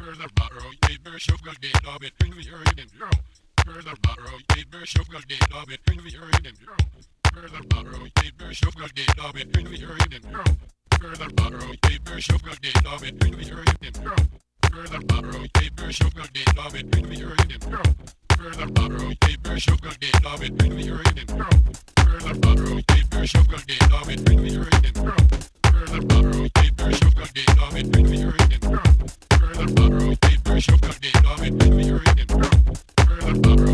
Further borrow, paper, sugar, get of it, bring the hurricane and we are in zero. Further borrow, paper, sugar, get of it, bring the hurricane and we are in zero. Further borrow, paper, sugar, get of it, bring the hurricane and we are in zero. Further borrow, paper, sugar, get of it, bring the hurricane and we are in zero. Further borrow, paper, sugar, get of it, bring the hurricane and we are in zero. Further borrow, paper, sugar, get of it, bring the hurricane and we are in zero. Further borrow, paper, sugar, get of it, bring the hurricane and we are in zero. Further borrow, paper, sugar, get of it, and we are in zero. Further borrow, paper, sugar, get of it, and we are in. Further